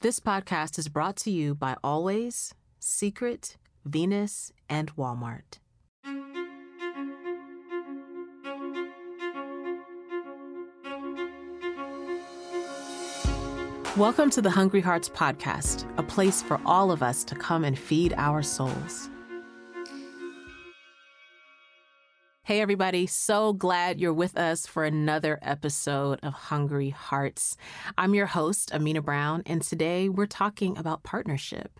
This podcast is brought to you by Always, Secret, Venus, and Walmart. Welcome to the Hungry Hearts Podcast, a place for all of us to come and feed our souls. Hey, everybody. So glad you're with us for another episode of Hungry Hearts. I'm your host, Amena Brown, and today we're talking about partnership.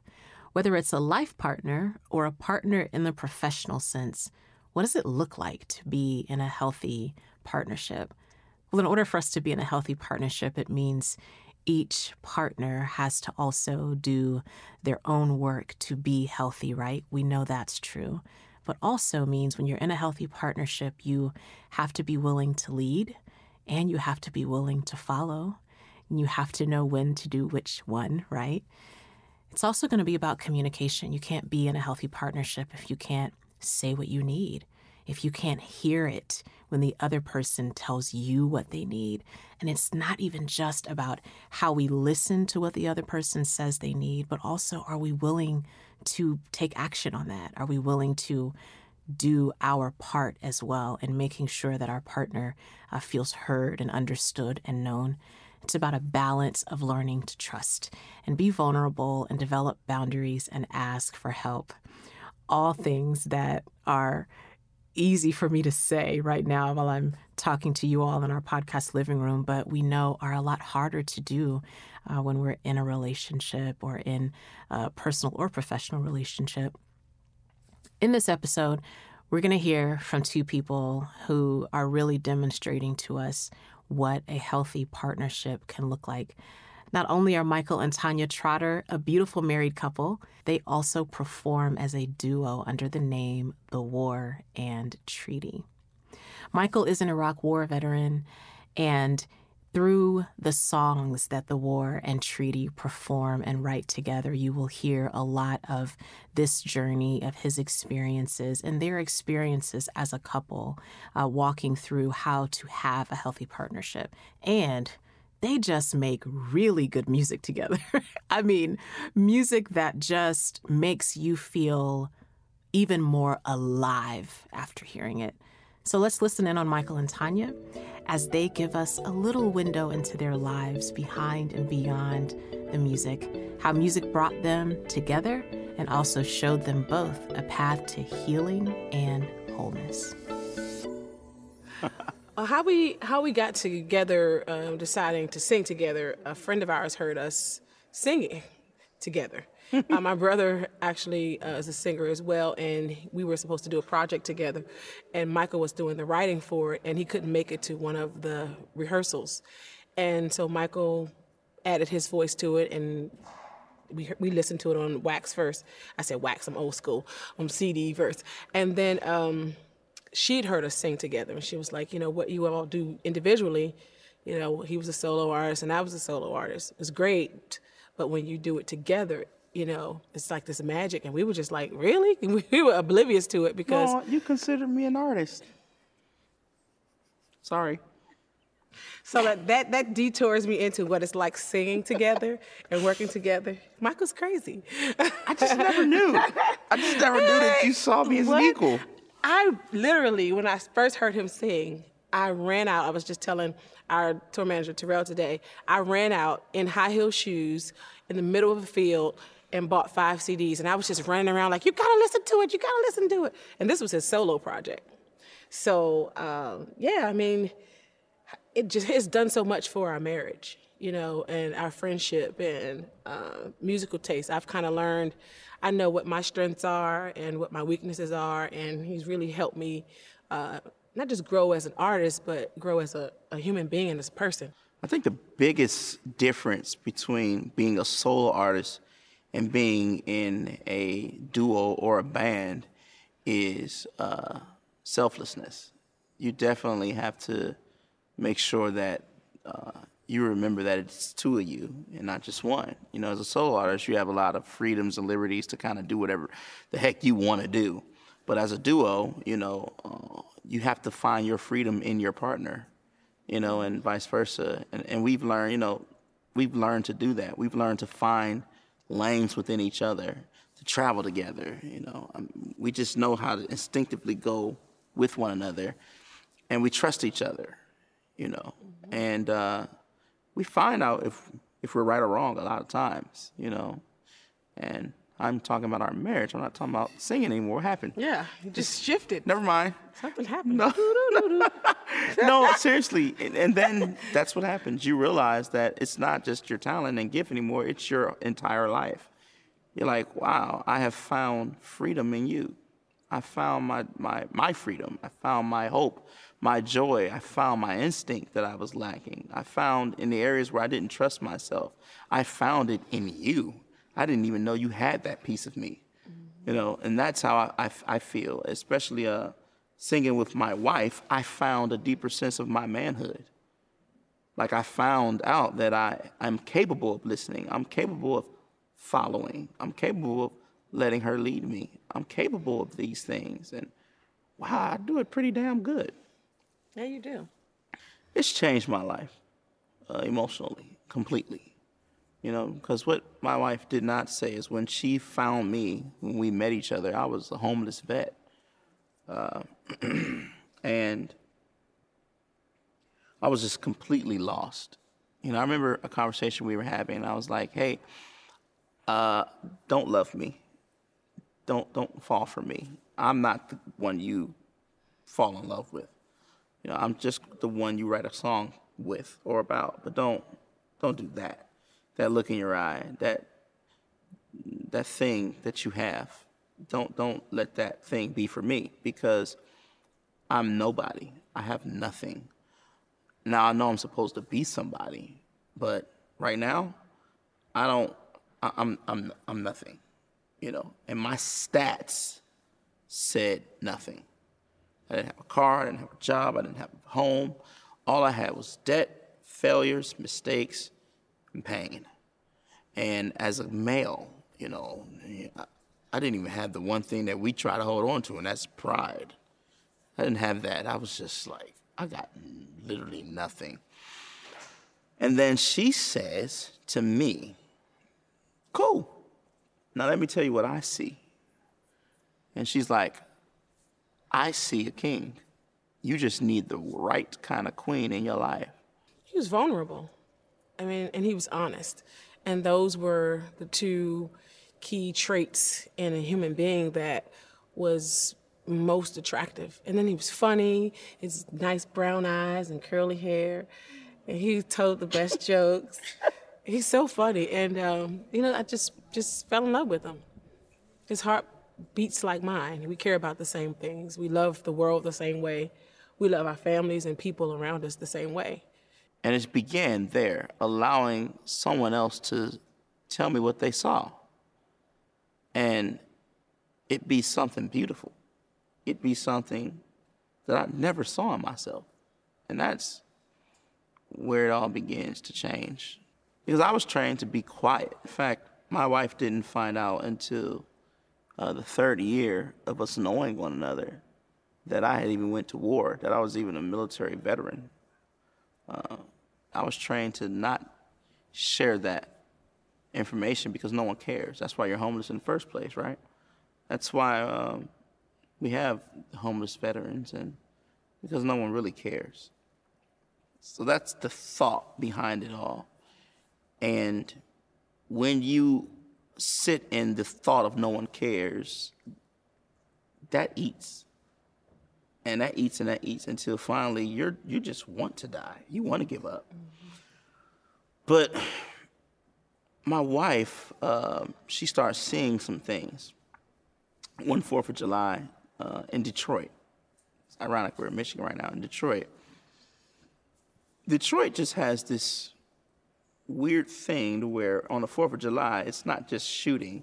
Whether it's a life partner or a partner in the professional sense, what does it look like to be in a healthy partnership? Well, in order for us to be in a healthy partnership, it means each partner has to also do their own work to be healthy, right? We know that's true. But also means when you're in a healthy partnership, you have to be willing to lead and you have to be willing to follow. And you have to know when to do which one, right? It's also going to be about communication. You can't be in a healthy partnership if you can't say what you need, if you can't hear it when the other person tells you what they need. And it's not even just about how we listen to what the other person says they need, but also are we willing to take action on that? Are we willing to do our part as well in making sure that our partner uh, feels heard and understood and known? It's about a balance of learning to trust and be vulnerable and develop boundaries and ask for help. All things that are easy for me to say right now while I'm talking to you all in our podcast living room, but we know are a lot harder to do uh, when we're in a relationship or in a personal or professional relationship. In this episode, we're going to hear from two people who are really demonstrating to us what a healthy partnership can look like. Not only are Michael and Tanya Trotter a beautiful married couple, they also perform as a duo under the name The War and Treaty. Michael is an Iraq War veteran, and through the songs that the war and treaty perform and write together, you will hear a lot of this journey of his experiences and their experiences as a couple, uh, walking through how to have a healthy partnership and they just make really good music together. I mean, music that just makes you feel even more alive after hearing it. So let's listen in on Michael and Tanya as they give us a little window into their lives behind and beyond the music, how music brought them together and also showed them both a path to healing and wholeness. Uh, how we how we got together, um, deciding to sing together. A friend of ours heard us singing together. uh, my brother actually uh, is a singer as well, and we were supposed to do a project together. And Michael was doing the writing for it, and he couldn't make it to one of the rehearsals. And so Michael added his voice to it, and we we listened to it on wax first. I said wax, I'm old school, on CD first, and then. Um, she'd heard us sing together and she was like, you know, what you all do individually, you know, he was a solo artist and I was a solo artist. It's great, but when you do it together, you know, it's like this magic. And we were just like, really? We were oblivious to it because. No, you considered me an artist. Sorry. So that, that that detours me into what it's like singing together and working together. Michael's crazy. I just never knew. I just never knew that you saw me as what? an equal. I literally, when I first heard him sing, I ran out. I was just telling our tour manager Terrell today. I ran out in high heel shoes in the middle of a field and bought five CDs, and I was just running around like, "You gotta listen to it. You gotta listen to it." And this was his solo project. So um, yeah, I mean, it just has done so much for our marriage, you know, and our friendship and uh, musical taste. I've kind of learned I know what my strengths are and what my weaknesses are, and he's really helped me uh, not just grow as an artist, but grow as a, a human being and as a person. I think the biggest difference between being a solo artist and being in a duo or a band is uh, selflessness. You definitely have to make sure that uh, you remember that it's two of you and not just one. You know, as a solo artist, you have a lot of freedoms and liberties to kind of do whatever the heck you want to do. But as a duo, you know, uh, you have to find your freedom in your partner, you know, and vice versa. And, and we've learned, you know, we've learned to do that. We've learned to find lanes within each other to travel together. You know, um, we just know how to instinctively go with one another, and we trust each other. You know, mm-hmm. and uh, we find out if if we're right or wrong a lot of times. You know, and I'm talking about our marriage. I'm not talking about singing anymore. What happened? Yeah, you just shifted. Never mind. Something happened. No, no, seriously. And, and then that's what happens. You realize that it's not just your talent and gift anymore. It's your entire life. You're like, wow, I have found freedom in you. I found my, my, my freedom. I found my hope, my joy. I found my instinct that I was lacking. I found in the areas where I didn't trust myself, I found it in you. I didn't even know you had that piece of me. Mm-hmm. You know, and that's how I, I, I feel, especially uh, singing with my wife. I found a deeper sense of my manhood. Like I found out that I, I'm capable of listening. I'm capable of following. I'm capable of letting her lead me. I'm capable of these things. And wow, I do it pretty damn good. Yeah, you do. It's changed my life uh, emotionally, completely. You know, because what my wife did not say is when she found me, when we met each other, I was a homeless vet. Uh, and I was just completely lost. You know, I remember a conversation we were having, and I was like, hey, uh, don't love me. Don't don't fall for me. I'm not the one you fall in love with. You know, I'm just the one you write a song with or about. But don't don't do that. That look in your eye, that that thing that you have. Don't don't let that thing be for me because I'm nobody. I have nothing. Now I know I'm supposed to be somebody, but right now I don't I'm I'm I'm nothing, you know. And my stats said nothing. I didn't have a car, I didn't have a job, I didn't have a home. All I had was debt, failures, mistakes, and pain. And as a male, you know, I didn't even have the one thing that we try to hold on to, and that's pride. I didn't have that. I was just like, I got literally nothing. And then she says to me, Cool. Now let me tell you what I see. And she's like, I see a king. You just need the right kind of queen in your life. He was vulnerable. I mean, and he was honest. And those were the two key traits in a human being that was most attractive. And then he was funny, his nice brown eyes and curly hair. And he told the best jokes he's so funny, and um, you know, I just just fell in love with him. His heart beats like mine. We care about the same things. We love the world the same way. We love our families and people around us the same way. And it began there, allowing someone else to tell me what they saw. And it be something beautiful. It be something that I never saw in myself. And that's where it all begins to change because I was trained to be quiet. In fact, my wife didn't find out until uh, the third year of us knowing one another that I had even went to war, that I was even a military veteran. Uh, I was trained to not share that information because no one cares. That's why you're homeless in the first place, right? That's why um, we have homeless veterans, and because no one really cares. So that's the thought behind it all. And when you sit in the thought of no one cares, that eats. And that eats and that eats until finally you're you just want to die. You want to give up. Mm-hmm. But my wife, uh, she starts seeing some things. One Fourth of July uh, in Detroit. It's ironic we're in Michigan right now in Detroit. Detroit just has this weird thing to where on the 4th of July, it's not just shooting,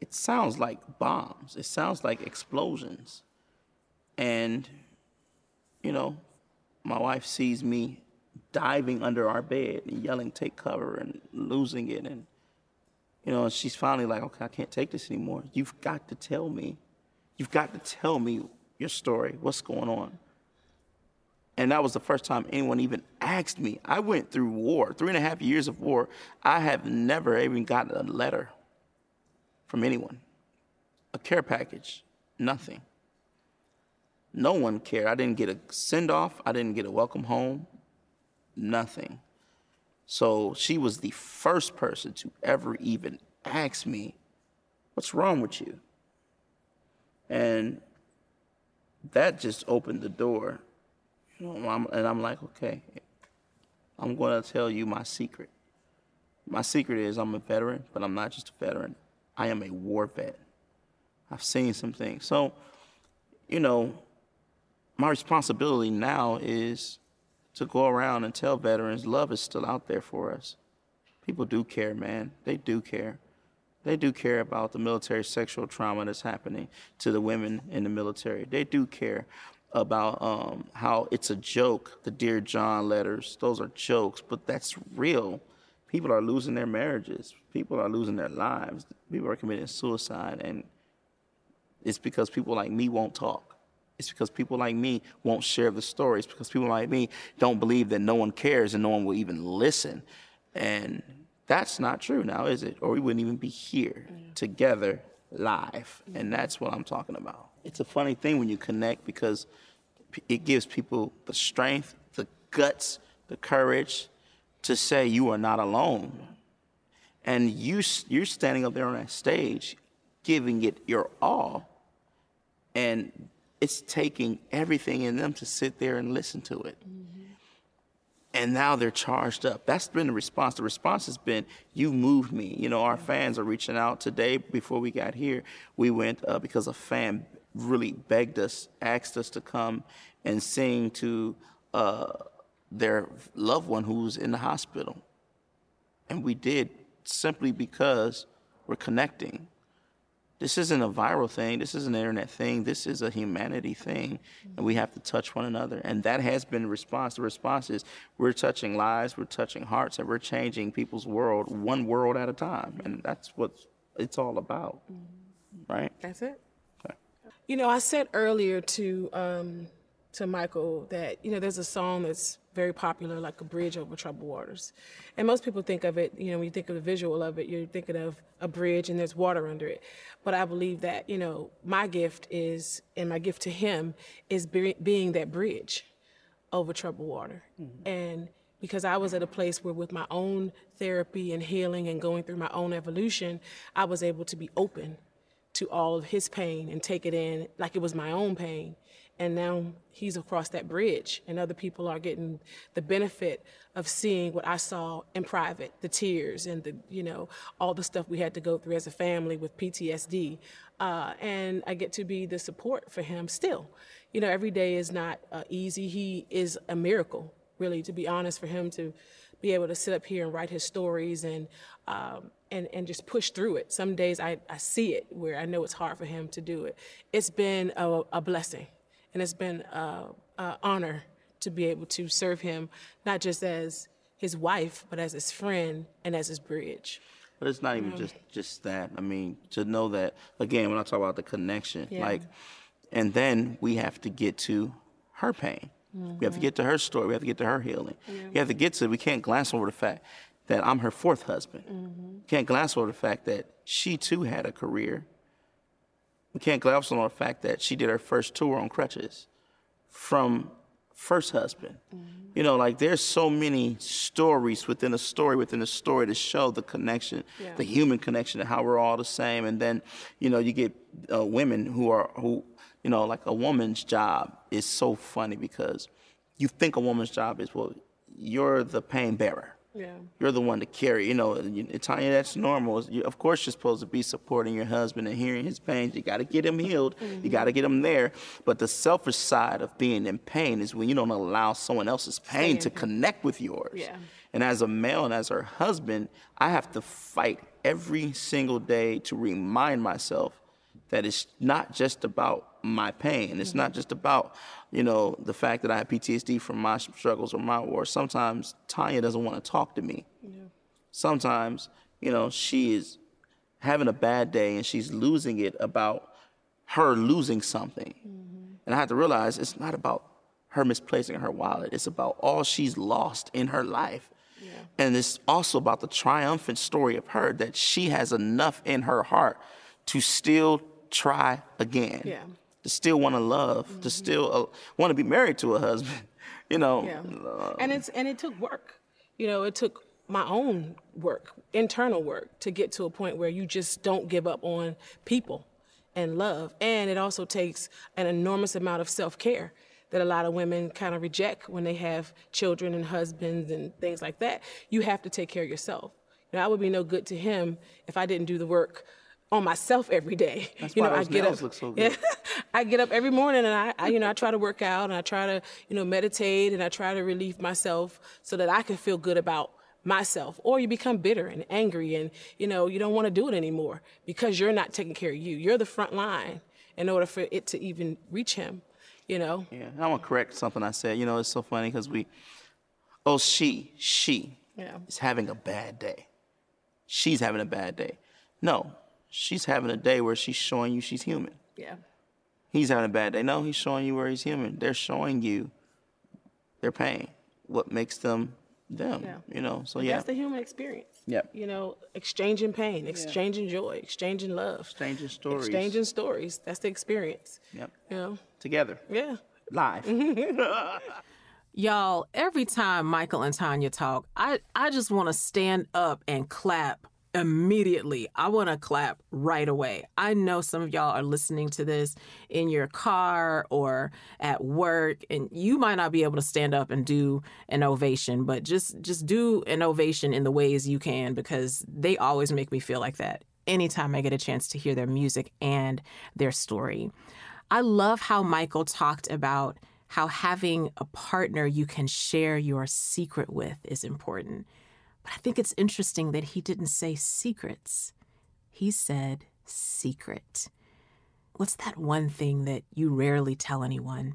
it sounds like bombs, it sounds like explosions. And, you know, my wife sees me diving under our bed and yelling, take cover, and losing it. And, you know, she's finally like, okay, I can't take this anymore. You've got to tell me. You've got to tell me your story, what's going on. And that was the first time anyone even asked me. I went through war, three and a half years of war. I have never even gotten a letter from anyone, a care package, nothing. No one cared. I didn't get a send off, I didn't get a welcome home, nothing. So she was the first person to ever even ask me, What's wrong with you? And that just opened the door. And I'm like, okay, I'm going to tell you my secret. My secret is I'm a veteran, but I'm not just a veteran. I am a war vet. I've seen some things. So, you know, my responsibility now is to go around and tell veterans love is still out there for us. People do care, man. They do care. They do care about the military sexual trauma that's happening to the women in the military. They do care about um, how it's a joke, the Dear John letters. Those are jokes, but that's real. People are losing their marriages. People are losing their lives. People are committing suicide. And it's because people like me won't talk. It's because people like me won't share the stories. Because people like me don't believe that no one cares and no one will even listen. And that's not true now, is it? Or we wouldn't even be here mm. together live. And that's what I'm talking about. It's a funny thing when you connect because it gives people the strength, the guts, the courage to say you are not alone. And you, you're standing up there on that stage, giving it your all. And it's taking everything in them to sit there and listen to it. Mm-hmm and now they're charged up. That's been the response. The response has been, "You moved me." You know, our fans are reaching out today. Before we got here, we went uh, because a fan really begged us, asked us to come and sing to uh, their loved one who's in the hospital, and we did simply because we're connecting. This isn't a viral thing. This isn't an internet thing. This is a humanity thing, and we have to touch one another. And that has been the response. The response is we're touching lives, we're touching hearts, and we're changing people's world one world at a time. And that's what it's all about, right? That's it. Okay. You know, I said earlier to um, to Michael that you know there's a song that's very popular, like a bridge over troubled waters. And most people think of it, you know, when you think of the visual of it, you're thinking of a bridge and there's water under it. But I believe that, you know, my gift is, and my gift to him is be, being that bridge over troubled water. Mm-hmm. And because I was at a place where, with my own therapy and healing and going through my own evolution, I was able to be open to all of his pain and take it in like it was my own pain and now he's across that bridge and other people are getting the benefit of seeing what i saw in private the tears and the you know all the stuff we had to go through as a family with ptsd uh, and i get to be the support for him still you know every day is not uh, easy he is a miracle really to be honest for him to be able to sit up here and write his stories and um, and and just push through it. Some days I, I see it where I know it's hard for him to do it. It's been a, a blessing and it's been an honor to be able to serve him, not just as his wife, but as his friend and as his bridge. But it's not even just just that. I mean, to know that again, when I talk about the connection, yeah. like, and then we have to get to her pain. Mm-hmm. We have to get to her story. We have to get to her healing. Yeah. We have to get to. We can't glance over the fact that I'm her fourth husband. Mm-hmm. Can't glance over the fact that she too had a career we can't gloss on the fact that she did her first tour on crutches from first husband. Mm-hmm. You know, like there's so many stories within a story within a story to show the connection, yeah. the human connection, and how we're all the same. And then, you know, you get uh, women who are who, you know, like a woman's job is so funny because you think a woman's job is well, you're the pain bearer. Yeah. You're the one to carry. You know, Tanya, that's normal. You, of course, you're supposed to be supporting your husband and hearing his pain. You got to get him healed. Mm-hmm. You got to get him there. But the selfish side of being in pain is when you don't allow someone else's pain to connect with yours. Yeah. And as a male and as her husband, I have to fight every single day to remind myself that it's not just about my pain. It's mm-hmm. not just about, you know, the fact that I have PTSD from my struggles or my war. Sometimes Tanya doesn't want to talk to me. Yeah. Sometimes, you know, she is having a bad day and she's losing it about her losing something. Mm-hmm. And I have to realize it's not about her misplacing her wallet. It's about all she's lost in her life. Yeah. And it's also about the triumphant story of her that she has enough in her heart to still try again. Yeah. To still want to love, mm-hmm. to still uh, want to be married to a husband, you know. Yeah. Uh, and it's and it took work. You know, it took my own work, internal work, to get to a point where you just don't give up on people and love. And it also takes an enormous amount of self care that a lot of women kind of reject when they have children and husbands and things like that. You have to take care of yourself. You know, I would be no good to him if I didn't do the work on myself every day. That's you know, I get up. Look so good. I get up every morning and I, I, you know, I try to work out and I try to, you know, meditate and I try to relieve myself so that I can feel good about myself or you become bitter and angry and you know you don't want to do it anymore because you're not taking care of you you're the front line in order for it to even reach him you know yeah i want to correct something i said you know it's so funny because we oh she she yeah. is having a bad day she's having a bad day no she's having a day where she's showing you she's human yeah he's having a bad day no he's showing you where he's human they're showing you their pain what makes them them. Yeah. You know, so yeah. That's the human experience. Yep. You know, exchanging pain, exchanging yeah. joy, exchanging love, exchanging stories, exchanging stories. That's the experience. Yep. You know, together. Yeah. Live. Y'all, every time Michael and Tanya talk, I, I just want to stand up and clap immediately. I want to clap right away. I know some of y'all are listening to this in your car or at work and you might not be able to stand up and do an ovation, but just just do an ovation in the ways you can because they always make me feel like that anytime I get a chance to hear their music and their story. I love how Michael talked about how having a partner you can share your secret with is important. I think it's interesting that he didn't say secrets. He said secret. What's that one thing that you rarely tell anyone?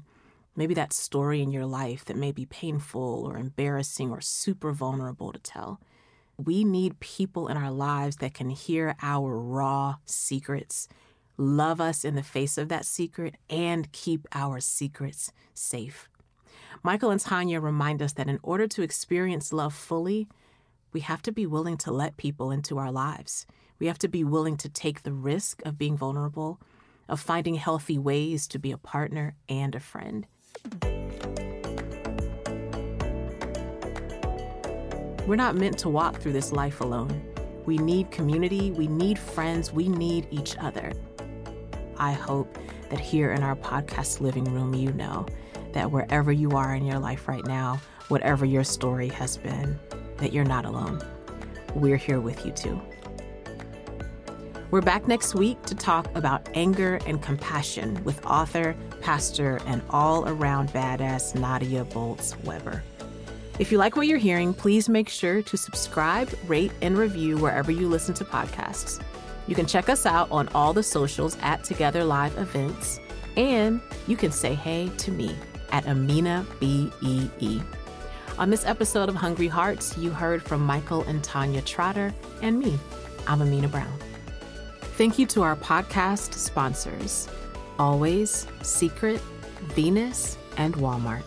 Maybe that story in your life that may be painful or embarrassing or super vulnerable to tell. We need people in our lives that can hear our raw secrets, love us in the face of that secret, and keep our secrets safe. Michael and Tanya remind us that in order to experience love fully, we have to be willing to let people into our lives. We have to be willing to take the risk of being vulnerable, of finding healthy ways to be a partner and a friend. We're not meant to walk through this life alone. We need community, we need friends, we need each other. I hope that here in our podcast living room, you know that wherever you are in your life right now, whatever your story has been, that you're not alone. We're here with you too. We're back next week to talk about anger and compassion with author, pastor, and all around badass Nadia Bolz Weber. If you like what you're hearing, please make sure to subscribe, rate, and review wherever you listen to podcasts. You can check us out on all the socials at Together Live Events, and you can say hey to me at Amena BEE. On this episode of Hungry Hearts, you heard from Michael and Tanya Trotter and me. I'm Amena Brown. Thank you to our podcast sponsors Always, Secret, Venus, and Walmart.